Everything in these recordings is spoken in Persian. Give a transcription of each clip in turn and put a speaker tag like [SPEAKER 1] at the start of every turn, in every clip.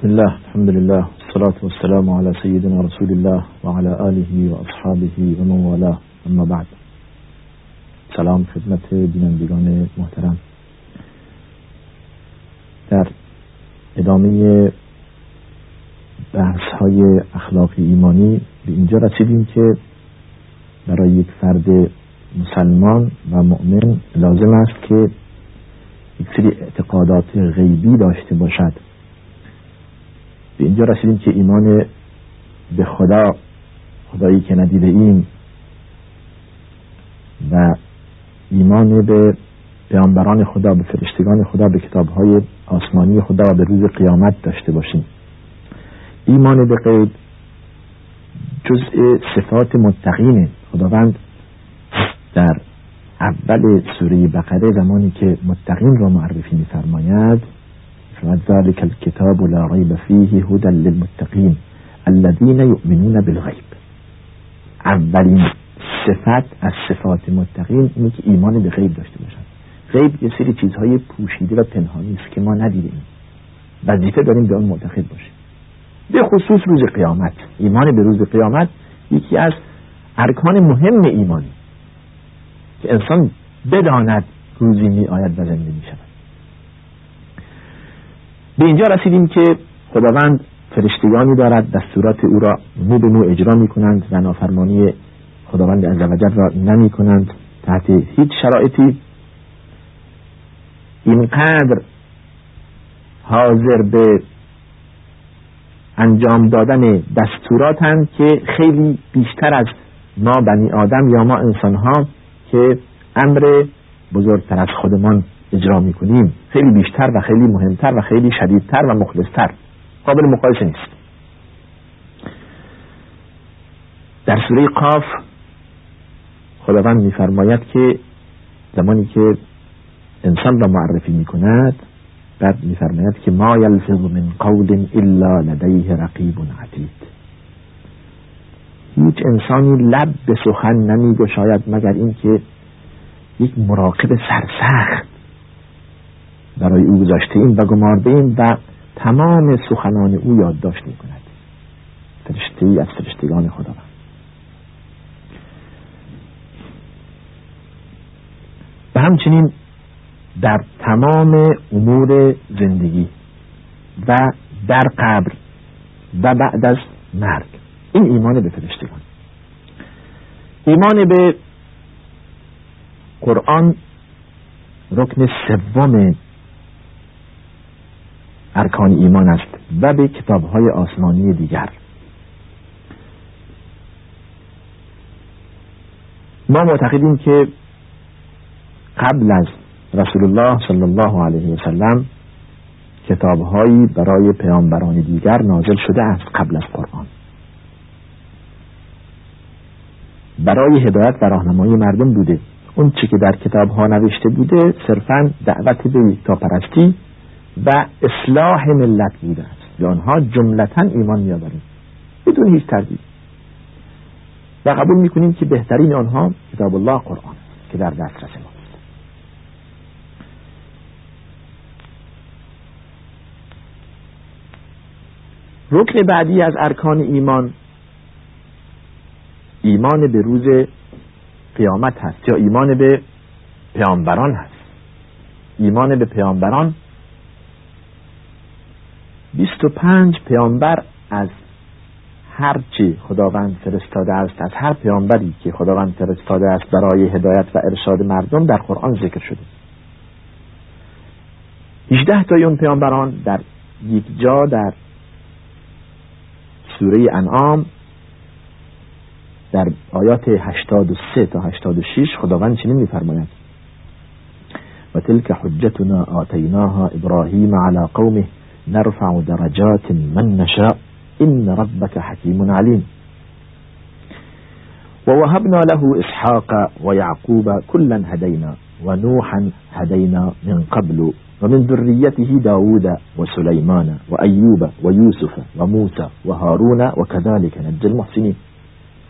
[SPEAKER 1] بسم الله الحمد لله والصلاة والسلام على سيدنا رسول الله وعلى آله وأصحابه ومن والاه. اما بعد. سلام خدمت بینندگان محترم. در ادامه بحث های اخلاقی ایمانی به اینجا رسیدیم که برای یک فرد مسلمان و مؤمن لازم است که یک سری اعتقادات غیبی داشته باشد. به اینجا رسیدیم که ایمان به خدا خدایی که ندیده ایم و ایمان به پیامبران خدا به فرشتگان خدا به کتابهای آسمانی خدا و به روز قیامت داشته باشیم. ایمان به غیب جزء صفات متقینه خداوند در اول سوره بقره زمانی که متقین را معرفی میفرماید فرماید ذلك الكتاب لا ریب فیه هدى للمتقین الذين یؤمنون بالغیب اولین صفت از صفات متقین اینه که ایمان به غیب داشته باشند غیب یه سری چیزهای پوشیده و پنهانی است که ما ندیدیم. وظیفه داریم به آن معتقد باشیم. به خصوص روز قیامت. ایمان به روز قیامت یکی از ارکان مهم ایمانی. که انسان بداند روزی می آید و زنده می شود به اینجا رسیدیم که خداوند فرشتگانی دارد دستورات او را مو به مو اجرا می کنند و نافرمانی خداوند عزوجل را نمی کنند تحت هیچ شرایطی. اینقدر حاضر به انجام دادن دستوراتند که خیلی بیشتر از ما بنی آدم یا ما انسان ها که امر بزرگتر از خودمان اجرا می‌کنیم. خیلی بیشتر و خیلی مهمتر و خیلی شدیدتر و مخلصتر. قابل مقایسه نیست. در سوره قاف خداوند میفرماید که زمانی که انسان را معرفی می‌کند بعد میفرماید که ما یلفظ من قول الا لدیه رقیب عتید. هیچ انسانی لب به سخن نمی گشاید مگر اینکه یک مراقب سرسخت برای او گذاشته ایم و گمارده ایم و تمام سخنان او یادداشت می کند فرشته ای از فرشتگان خدا و همچنین در تمام امور زندگی و در قبر و بعد از مرگ. این ایمان به فرشتگان. ایمان به قرآن رکن سوم ارکان ایمان است و به کتابهای آسمانی دیگر. ما معتقدیم که قبل از رسول الله صلی الله علیه و سلم کتابهایی برای پیامبران دیگر نازل شده است قبل از قرآن. برای هدایت و راهنمایی مردم بوده. اون چی که در کتاب ها نوشته بوده صرفا دعوت به پرستی و اصلاح ملت بوده است. آنها جملتا ایمان میآوریم بدون هیچ تردید. و قبول می‌کنیم که بهترین آنها کتاب الله قرآن که در دسترس ما رکن بعدی از ارکان ایمان ایمان به روز قیامت هست. یا ایمان به پیامبران هست. ایمان به پیامبران 25 پیامبر از هر چی خداوند فرستاده است از هر پیامبری که خداوند فرستاده است برای هدایت و ارشاد مردم در قرآن ذکر شده. 18 تای اون پیامبران در یک جا در سوره انعام در آیات 83 تا 86 خداوند چنین میفرماید. و تلك حجتنا آتیناها ابراهیم على قومه نرفع درجات من نشاء. إن ربك حكيم عليم. ووهبنا له إسحاق ويعقوب كلا هدينا ونوحا هدينا من قبل. ومن ذريته داود وسليمان وأيوب ويوسف وموسى وهارون وكذلك نجي المحسنين.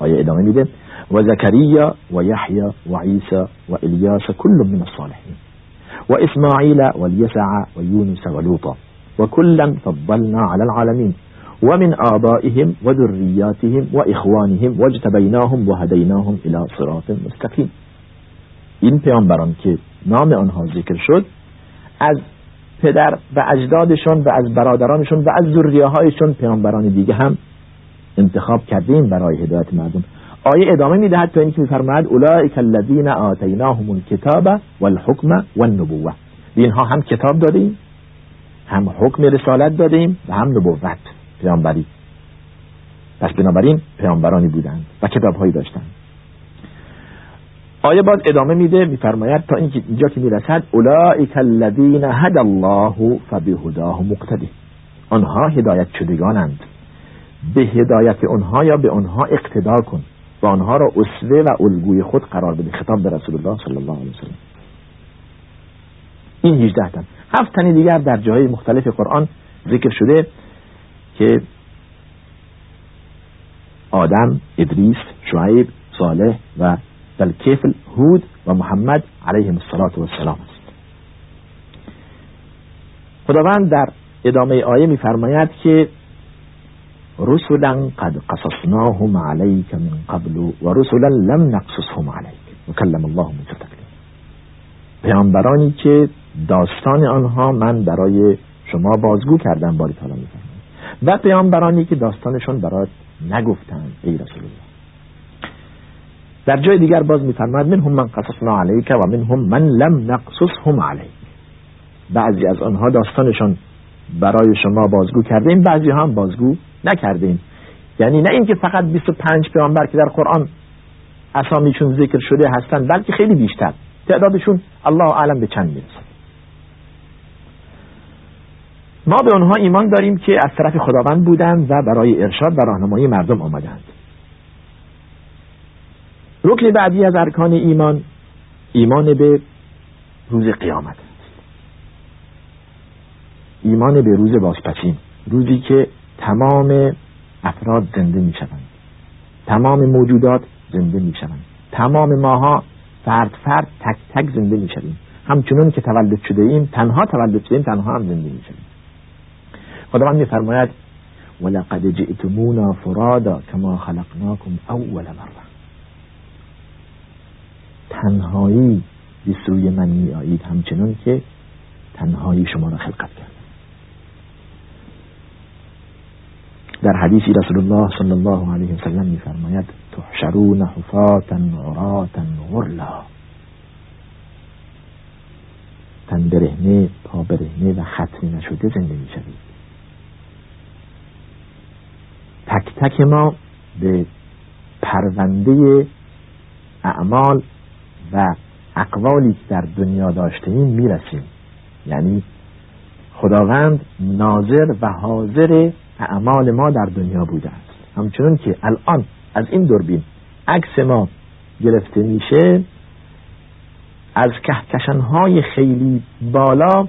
[SPEAKER 1] آیه ادامه میده و زکریا و یحیی و عیسی و الیاس کل من الصالحین و اسماعیل و الیسع و یونس و لوطا و کلا فضلنا علی العالمین و من آبائهم و ذریاتهم و اخوانهم و اجتبیناهم و هدیناهم إلى صراط مستقیم این پیامبران که نام آنها ذکر شد از پدر و اجدادشون و از برادرانشون و از ذریه هایشون پیامبران دیگه هم انتخاب کردیم برای هدایت مردم. آیه ادامه میدهد تا اینکه میفرماید اولئک الذین آتیناهم الکتاب والحکم والنبوة. اینها هم کتاب دادیم. هم حکم رسالت دادیم و هم نبوت پیامبری. پس بنابراین پیامبرانی بودند و کتابهایی داشتند. آیه باز ادامه میده میفرماید تا اینکه اینجا که می‌رسد اولئک الذین هدى الله فبهداه مقتدی. آنها هدایت شدگانند. به هدایت آنها یا به آنها اقتدا کن و آنها را اسوه و الگوی خود قرار بده. خطاب به رسول الله صلی الله علیه وسلم این 18 تن هفت تنی دیگر در جاهای مختلف قرآن ذکر شده که آدم، ادریس، شعیب، صالح و کیفل هود و محمد علیهم السلام است. خداوند در ادامه آیه میفرماید که رسلا قد قصصناهم عليك من قبل و رسلا لم نقصصهم عليك و کلم الله موسی تکلیم پیامبرانی که داستان آنها من برای شما بازگو کردم باری تعالی میفرماید. و پیامبرانی که داستانشون برات نگفتند ای رسول الله. در جای دیگر باز میفرماید منهم من قصصنا علیک و منهم من لم نقصصهم علیک. بعضی از آنها داستانشان برای شما بازگو کردیم بعضی هم بازگو نکردیم. یعنی نه اینکه فقط 25 پیامبر که در قرآن اسامیشون ذکر شده هستند بلکه خیلی بیشتر. تعدادشون الله اعلم به چند می‌رسه ما به آنها ایمان داریم که از طرف خداوند بودند و برای ارشاد و راهنمایی مردم آمدند. رکن بعدی از ارکان ایمان ایمان به روز قیامت ایمان به روز بازپسین روزی که تمام افراد زنده می شوند تمام موجودات زنده می شوند تمام ماها فرد فرد تک تک زنده می شویم همچنون که تولد شده ایم تنها تولد شده ایم تنها هم زنده می شویم خداوند می فرماید ولقد جئتمونا فرادا کما خلقناکم اول مره تنهایی به سوی من می آیید همچنان که تنهایی شما را خلقت کرد در حدیثی رسول الله صلی الله علیه وسلم میفرماید تحشرون حفاتا عراتا غرلا تن برهنه پا برهنه و ختمی نشده زنده می‌شوید. تک ما به پرونده اعمال و اقوالی که در دنیا داشتیم می‌رسیم. یعنی خداوند ناظر و حاضر اعمال ما در دنیا بوده است. همچنون که الان از این دوربین عکس ما گرفته میشه از کهکشانهای خیلی بالا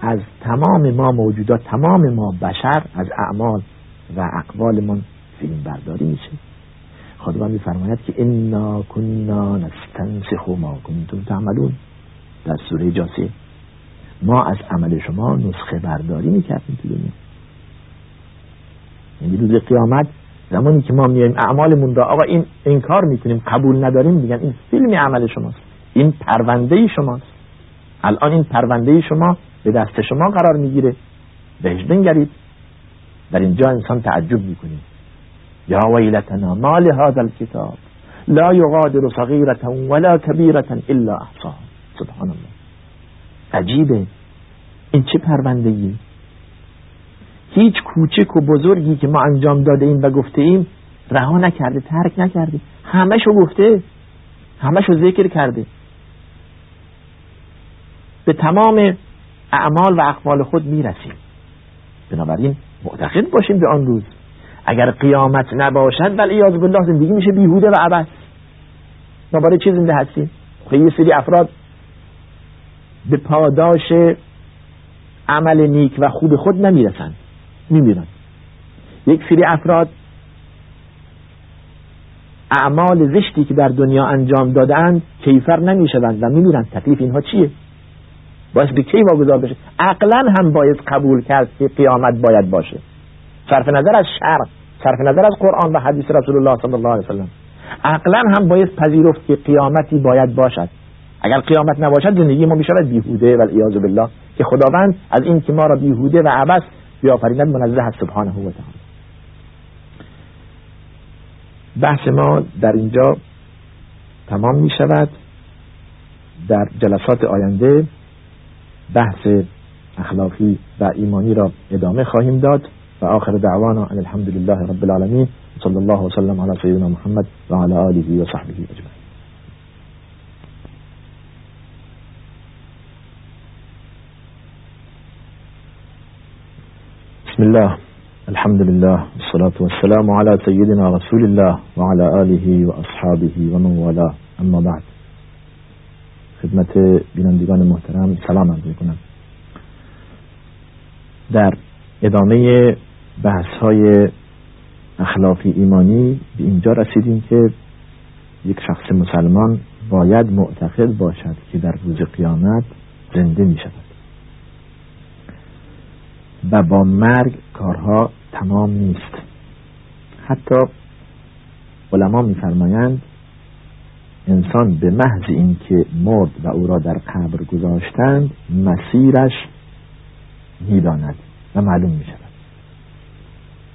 [SPEAKER 1] از تمام ما موجودات تمام ما بشر از اعمال و اقوالمون فیلم برداری میشه. خداوند میفرماید که انا کننا نستنسخ ما کنتم تعملون در سوره جاسیه ما از عمل شما نسخه برداری می‌کردیم تو دنیا. یعنی روز قیامت زمانی که ما میایم اعمالمون را آقا این انکار می‌کنیم قبول نداریم میگن این فیلم عمل شماست این پرونده شماست. الان این پرونده شما به دست شما قرار می‌گیره. بهش بنگرید. در اینجا انسان تعجب می‌کنه. یا ویلتنا ما لهذا الكتاب لا یغادر صغیرة ولا کبیرة الا احصاها. سبحان الله عجیبه. این چه پرونده هیچ کوچک و بزرگی که ما انجام داده ایم و گفته ایم رها نکرده ترک نکرده. همشو گفته. همشو ذکر کرده. به تمام اعمال و اقوال خود می‌رسیم. بنابراین معتقد باشیم به آن روز. اگر قیامت نباشد ولی یاد بالله زندگی میشه بیهوده و عبس ما برای چی زنده هستیم؟ خیلی یه سری افراد به پاداش عمل نیک و خوب خود نمی‌رسند. میمیرن. یک سری افراد اعمال زشتی که در دنیا انجام دادند کیفر نمی‌شوند و میمیرند. تکلیف اینها چیه؟ باعث به کی واگذار بشه؟ عقلا هم باید قبول کرد که قیامت باید باشه. صرف نظر از شرع صرف نظر از قرآن و حدیث رسول الله صلی الله علیه وسلم عقلا هم باید پذیرفت که قیامتی باید باشد. اگر قیامت نباشد زندگی ما می‌شود بیهوده و العیاذ بالله. که خداوند از این که ما را بیهوده و عبس بیافریند منزه از سبحانه و تعالی. بحث ما در اینجا تمام می شود در جلسات آینده بحث اخلاقی و ایمانی را ادامه خواهیم داد و آخر دعوانا ان الحمد لله رب العالمین صلی الله وسلم علی سیدنا محمد و علی آله و صحبه اجمعین. بسم الله. الحمد لله والصلاة والسلام على سيدنا رسول الله وعلى آله وأصحابه ومن والاه. اما بعد. خدمت بینندگان محترم سلام عرض کنم در ادامه بحث های اخلاقی ایمانی به اینجا رسیدیم که یک شخص مسلمان باید معتقد باشد که در روز قیامت زنده می شود و با مرگ کارها تمام نیست. حتی علما میفرمایند انسان به محض اینکه مرد و او را در قبر گذاشتند مسیرش می‌داند و معلوم می شود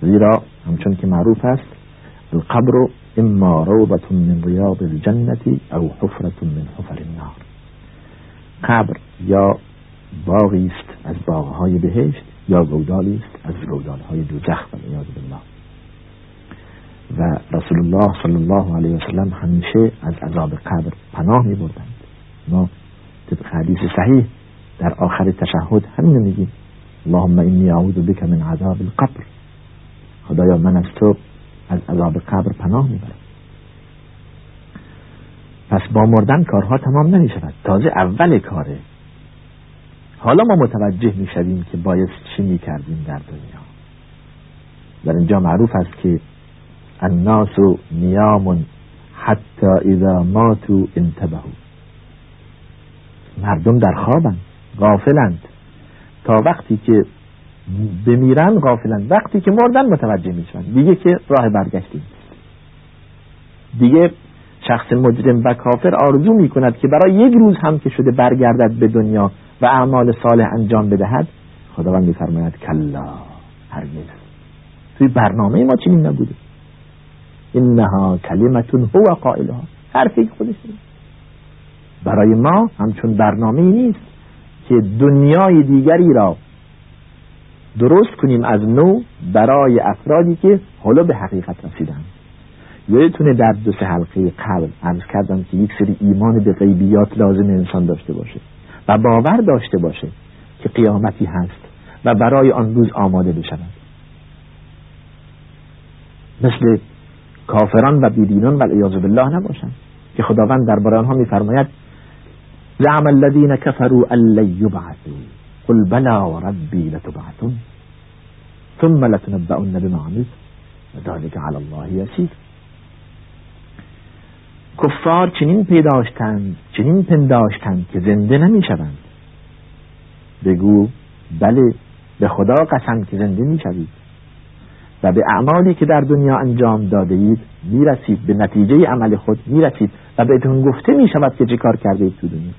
[SPEAKER 1] زیرا همچون که معروف است القبر اما روضة من ریاض الجنة او حفرة من حفر النار. قبر یا باغی است از باغهای بهشت یا گودالی است از گودالهای دوزخ و بالله. و رسول الله صلی الله علیه وسلم همیشه از عذاب قبر پناه می بردند ما طبق حدیث صحیح در آخر تشهد همین میگیم اللهم اینی اعوذ بک من عذاب القبر خدایا من از تو از عذاب قبر پناه می‌برم پس با مردن کارها تمام نمی شود تازه اول کاره حالا ما متوجه می شویم که باید چی می کردیم در دنیا در اینجا معروف است که الناس نیام حتی اذا ماتوا انتبهوا. مردم در خوابند غافلند. تا وقتی که بمیرن غافلند. وقتی که مردن متوجه میشن. دیگه که راه برگشتی. دیگه شخص مجرم و کافر آرزو می کند که برای یک روز هم که شده برگردد به دنیا و اعمال صالح انجام بدهد خداوند میفرماید کلا هرگز. توی برنامه ما چنین نبوده. انها کلمتون هو قائلها. حرفی خودش برای ما همچون برنامه نیست که دنیای دیگری را درست کنیم از نو برای افرادی که حالا به حقیقت رسیدن. یادتونه در دو سه حلقه قبل عرض کردم که یک سری ایمان به غیبیات لازم انسان داشته باشه و باور داشته باشه که قیامتی هست و برای آن روز آماده بشود. مثل کافران و بیدینان و العیاذ بالله نباشند. که خداوند درباره آنها میفرماید زعم الذين كفروا ان لن يبعثوا قل بلا وربي لتبعثن. ثم لتنبؤن بما عملت. وذلك على الله يسير کفار چنین پیداشتند چنین پنداشتند که زنده نمی شوند بگو بله به خدا قسم که زنده می شوید و به اعمالی که در دنیا انجام داده اید می رسید به نتیجه عمل خود می رسید و بهتون گفته می شود که چه کار کرده اید تو دنیا.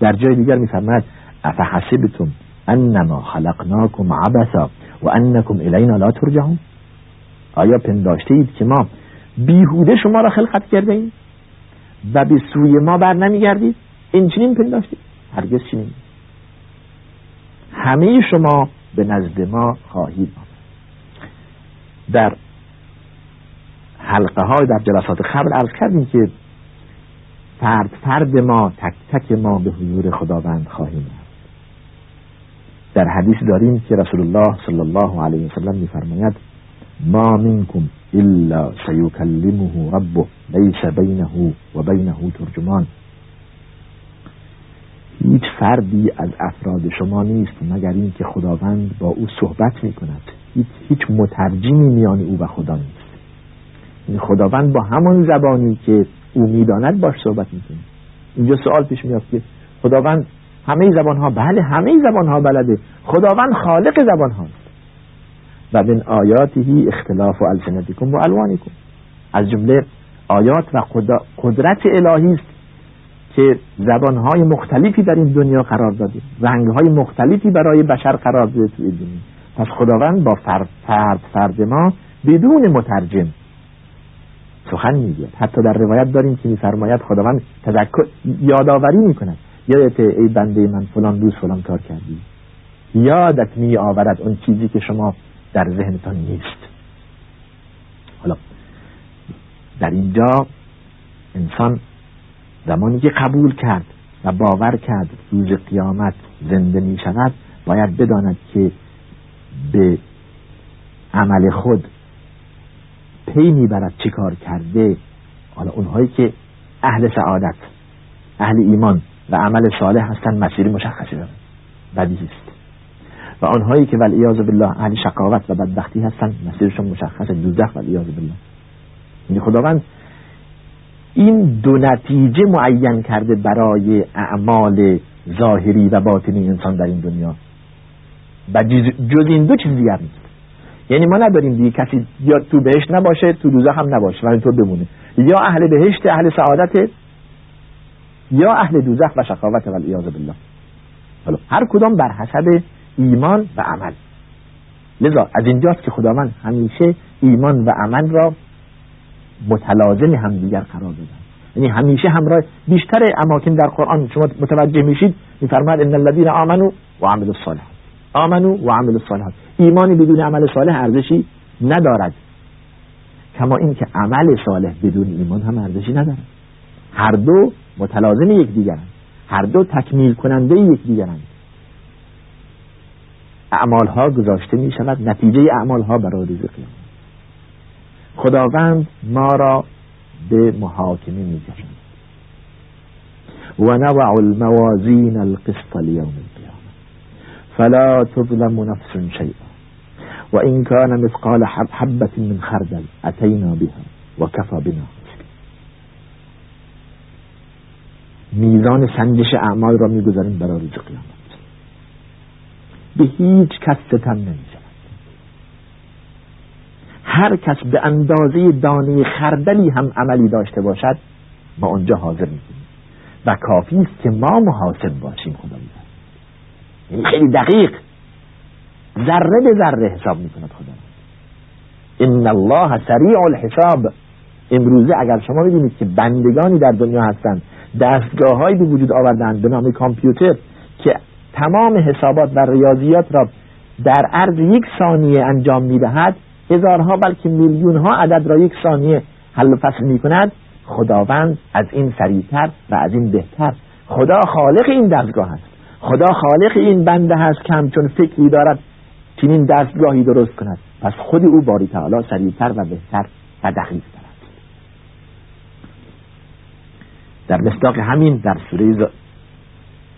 [SPEAKER 1] در جای دیگر می فرمد افحسبتم انما خلقناکم عبثا و انکم الینا لا ترجعون؟ آیا پنداشته اید که ما بیهوده شما را خلقت کرده ایم و به سوی ما بر نمیگردید؟ این چنین پنداشتید هرگز چنین همه شما به نزد ما خواهید در حلقه های در جلسات قبل عرض کردیم که فرد فرد ما تک تک ما به حضور خداوند خواهیم در حدیث داریم که رسول الله صلی الله علیه وسلم میفرماید ما منکم الا سیکلمه ربه لیس بینه و بینه ترجمان. هیچ فردی از افراد شما نیست مگر اینکه خداوند با او صحبت می کند هیچ, هیچ مترجمی میان او و خدا نیست. یعنی خداوند با همان زبانی که او می‌داند باش صحبت می‌کنه. اینجا سوال پیش میاد که خداوند همه زبان ها بله همه زبان ها بلده. خداوند خالق زبان هاست و من آیاته اختلاف و السنتکم و الوانکم. از جمله آیات و قدرت الهی است که زبانهای مختلفی در این دنیا قرار داده. رنگهای مختلفی برای بشر قرار داده توی دنیا. پس خداوند با فرد فرد, فرد ما بدون مترجم سخن میگه. حتی در روایت داریم که میفرماید خداوند تذکر یادآوری می‌کند. یادت ای بنده من فلان روز فلان کار کردی. یادت می آورد اون چیزی که شما در ذهنتان نیست. حالا در اینجا انسان زمانی که قبول کرد و باور کرد روز قیامت زنده می شود باید بداند که به عمل خود پی می‌برد چی کار کرده. حالا اونهایی که اهل سعادت اهل ایمان و عمل صالح هستن مسیر مشخصی دارن بدیهی است و آنهایی که والعیاذ بالله اهل شقاوت و بدبختی هستن مسیرشون مشخص دوزخ والعیاذ بالله. یعنی خداوند این دو نتیجه معین کرده برای اعمال ظاهری و باطنی انسان در این دنیا. و جز این دو چیز دیگر نیست. یعنی ما نداریم دیگه کسی یا تو بهشت نباشه تو دوزخ هم نباشه و اینطور بمونه. یا اهل بهشت اهل سعادت یا اهل دوزخ و شقاوت و بالله. حالا هر کدام بر حسب ایمان و عمل. لذا از اینجاست که خداوند همیشه ایمان و عمل را متلازم همدیگر قرار دادن یعنی همیشه همراه بیشتر اماکن در قرآن شما متوجه میشید میفرماید ان الذين آمنوا و عملوا الصالحات. آمنوا و عملوا الصالحات ایمانی بدون عمل صالح ارزشی ندارد. کما اینکه عمل صالح بدون ایمان هم ارزشی ندارد. هر دو متلازم یکدیگرند. هر دو تکمیل کننده یکدیگرند. اعمال ها گذاشته می شود نتیجه اعمال ها برای روز قیامت. خداوند ما را به محاکمه می و نوع الموازین القسط لیوم فلا تظلم نفس شیئا و این کان مثقال حبت من خردل اتینا بها و کفا بنا. میزان سنجش اعمال را می‌گذاریم برای روز قیامت. به هیچ کس ستم نمی هر کس به اندازه دانه خردلی هم عملی داشته باشد با آنجا حاضر می‌کنیم و کافی است که ما محاسب باشیم خدا یعنی خیلی دقیق. ذره به ذره حساب می‌کند خدا. ان الله سریع الحساب. امروزه اگر شما ببینید که بندگانی در دنیا هستند دستگاه به وجود آوردن به نام کامپیوتر که تمام حسابات و ریاضیات را در عرض یک ثانیه انجام می‌دهد هزارها بلکه میلیون ها عدد را یک ثانیه حل و فصل می کند خداوند از این سریعتر و از این بهتر. خدا خالق این دستگاه است. خدا خالق این بنده هست که همچون فکری دارد چنین دستگاهی درست کند. پس خود او باری تعالی سریعتر و بهتر و دقیق دارد در مصداق همین در سوره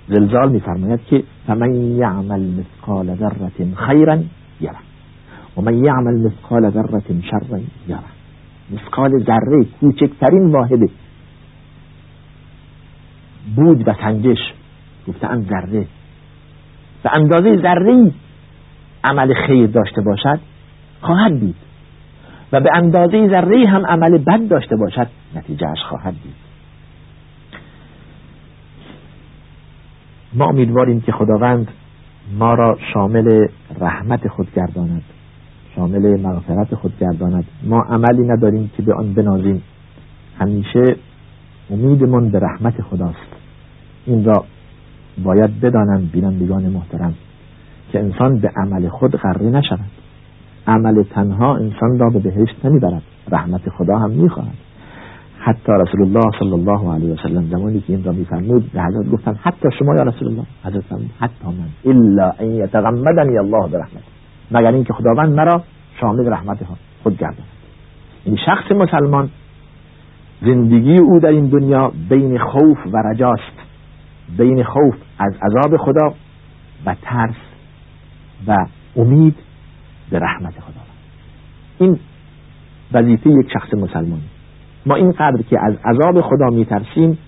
[SPEAKER 1] زلزال میفرماید که فمن یعمل مثقال ذره خیرا یره و من یعمل مثقال ذره شر یره مثقال ذره کوچکترین واحد بود و سنجش گفتن ذره. به اندازه ذره عمل خیر داشته باشد خواهد دید. و به اندازه ذره هم عمل بد داشته باشد نتیجهش خواهد دید. ما امیدواریم که خداوند ما را شامل رحمت خود گرداند شامل مغفرت خود گرداند. ما عملی نداریم که به آن بنازیم. همیشه امیدمون به رحمت خداست. این را باید بدانند بینندگان محترم که انسان به عمل خود غره نشود. عمل تنها انسان را به بهشت نمی‌برد. رحمت خدا هم می‌خواهد. حتی رسول الله صلی الله علیه و سلم زمانی که این را میفرمود به حضرت گفتن حتی شما یا رسول الله؟ حضرت حتی من. الا ان یتغمدنی الله برحمت مگر اینکه خداوند مرا شامل رحمت خود گرداند. این شخص مسلمان زندگی او در این دنیا بین خوف و رجاست. بین خوف از عذاب خدا و ترس و امید به رحمت خدا. این وظیفه یک شخص مسلمان. ما اینقدر که از عذاب خدا میترسیم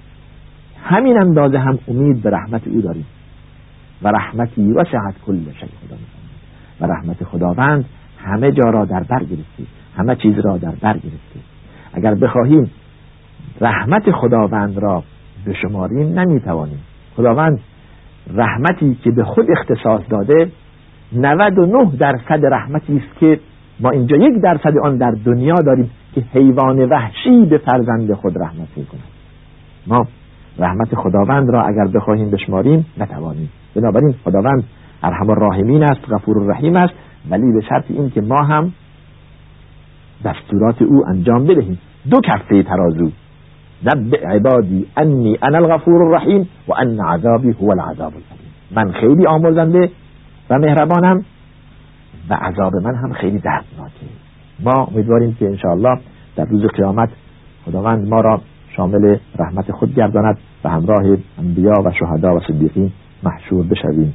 [SPEAKER 1] همین اندازه هم امید به رحمت او داریم. و رحمتی وسعت کل شیء خدا و رحمت خداوند همه جا را در بر گرفته. همه چیز را در بر گرفته. اگر بخواهیم رحمت خداوند را به شماریم نمی‌توانیم. خداوند رحمتی که به خود اختصاص داده 99 درصد رحمتی است که ما اینجا یک درصد آن در دنیا داریم که حیوان وحشی به فرزند خود رحمت می‌کند. ما رحمت خداوند را اگر بخواهیم بشماریم نتوانیم. بنابراین خداوند ارحم الراحمین است غفور الرحیم است ولی به شرط این که ما هم دستورات او انجام بدهیم. دو کفه ترازو. نبع عبادی انی انا الغفور الرحیم و ان عذابی هو العذاب العلیم من خیلی آمرزنده و مهربانم و عذاب من هم خیلی دردناکه. ما امیدواریم که انشاءالله در روز قیامت خداوند ما را شامل رحمت خود گرداند و همراه انبیا و شهدا و صدیقین محشور بشویم.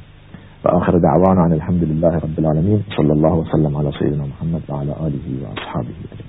[SPEAKER 1] و آخر دعوانا عن الحمد لله رب العالمين صلى الله وسلم على سيدنا محمد وعلى آله وأصحابه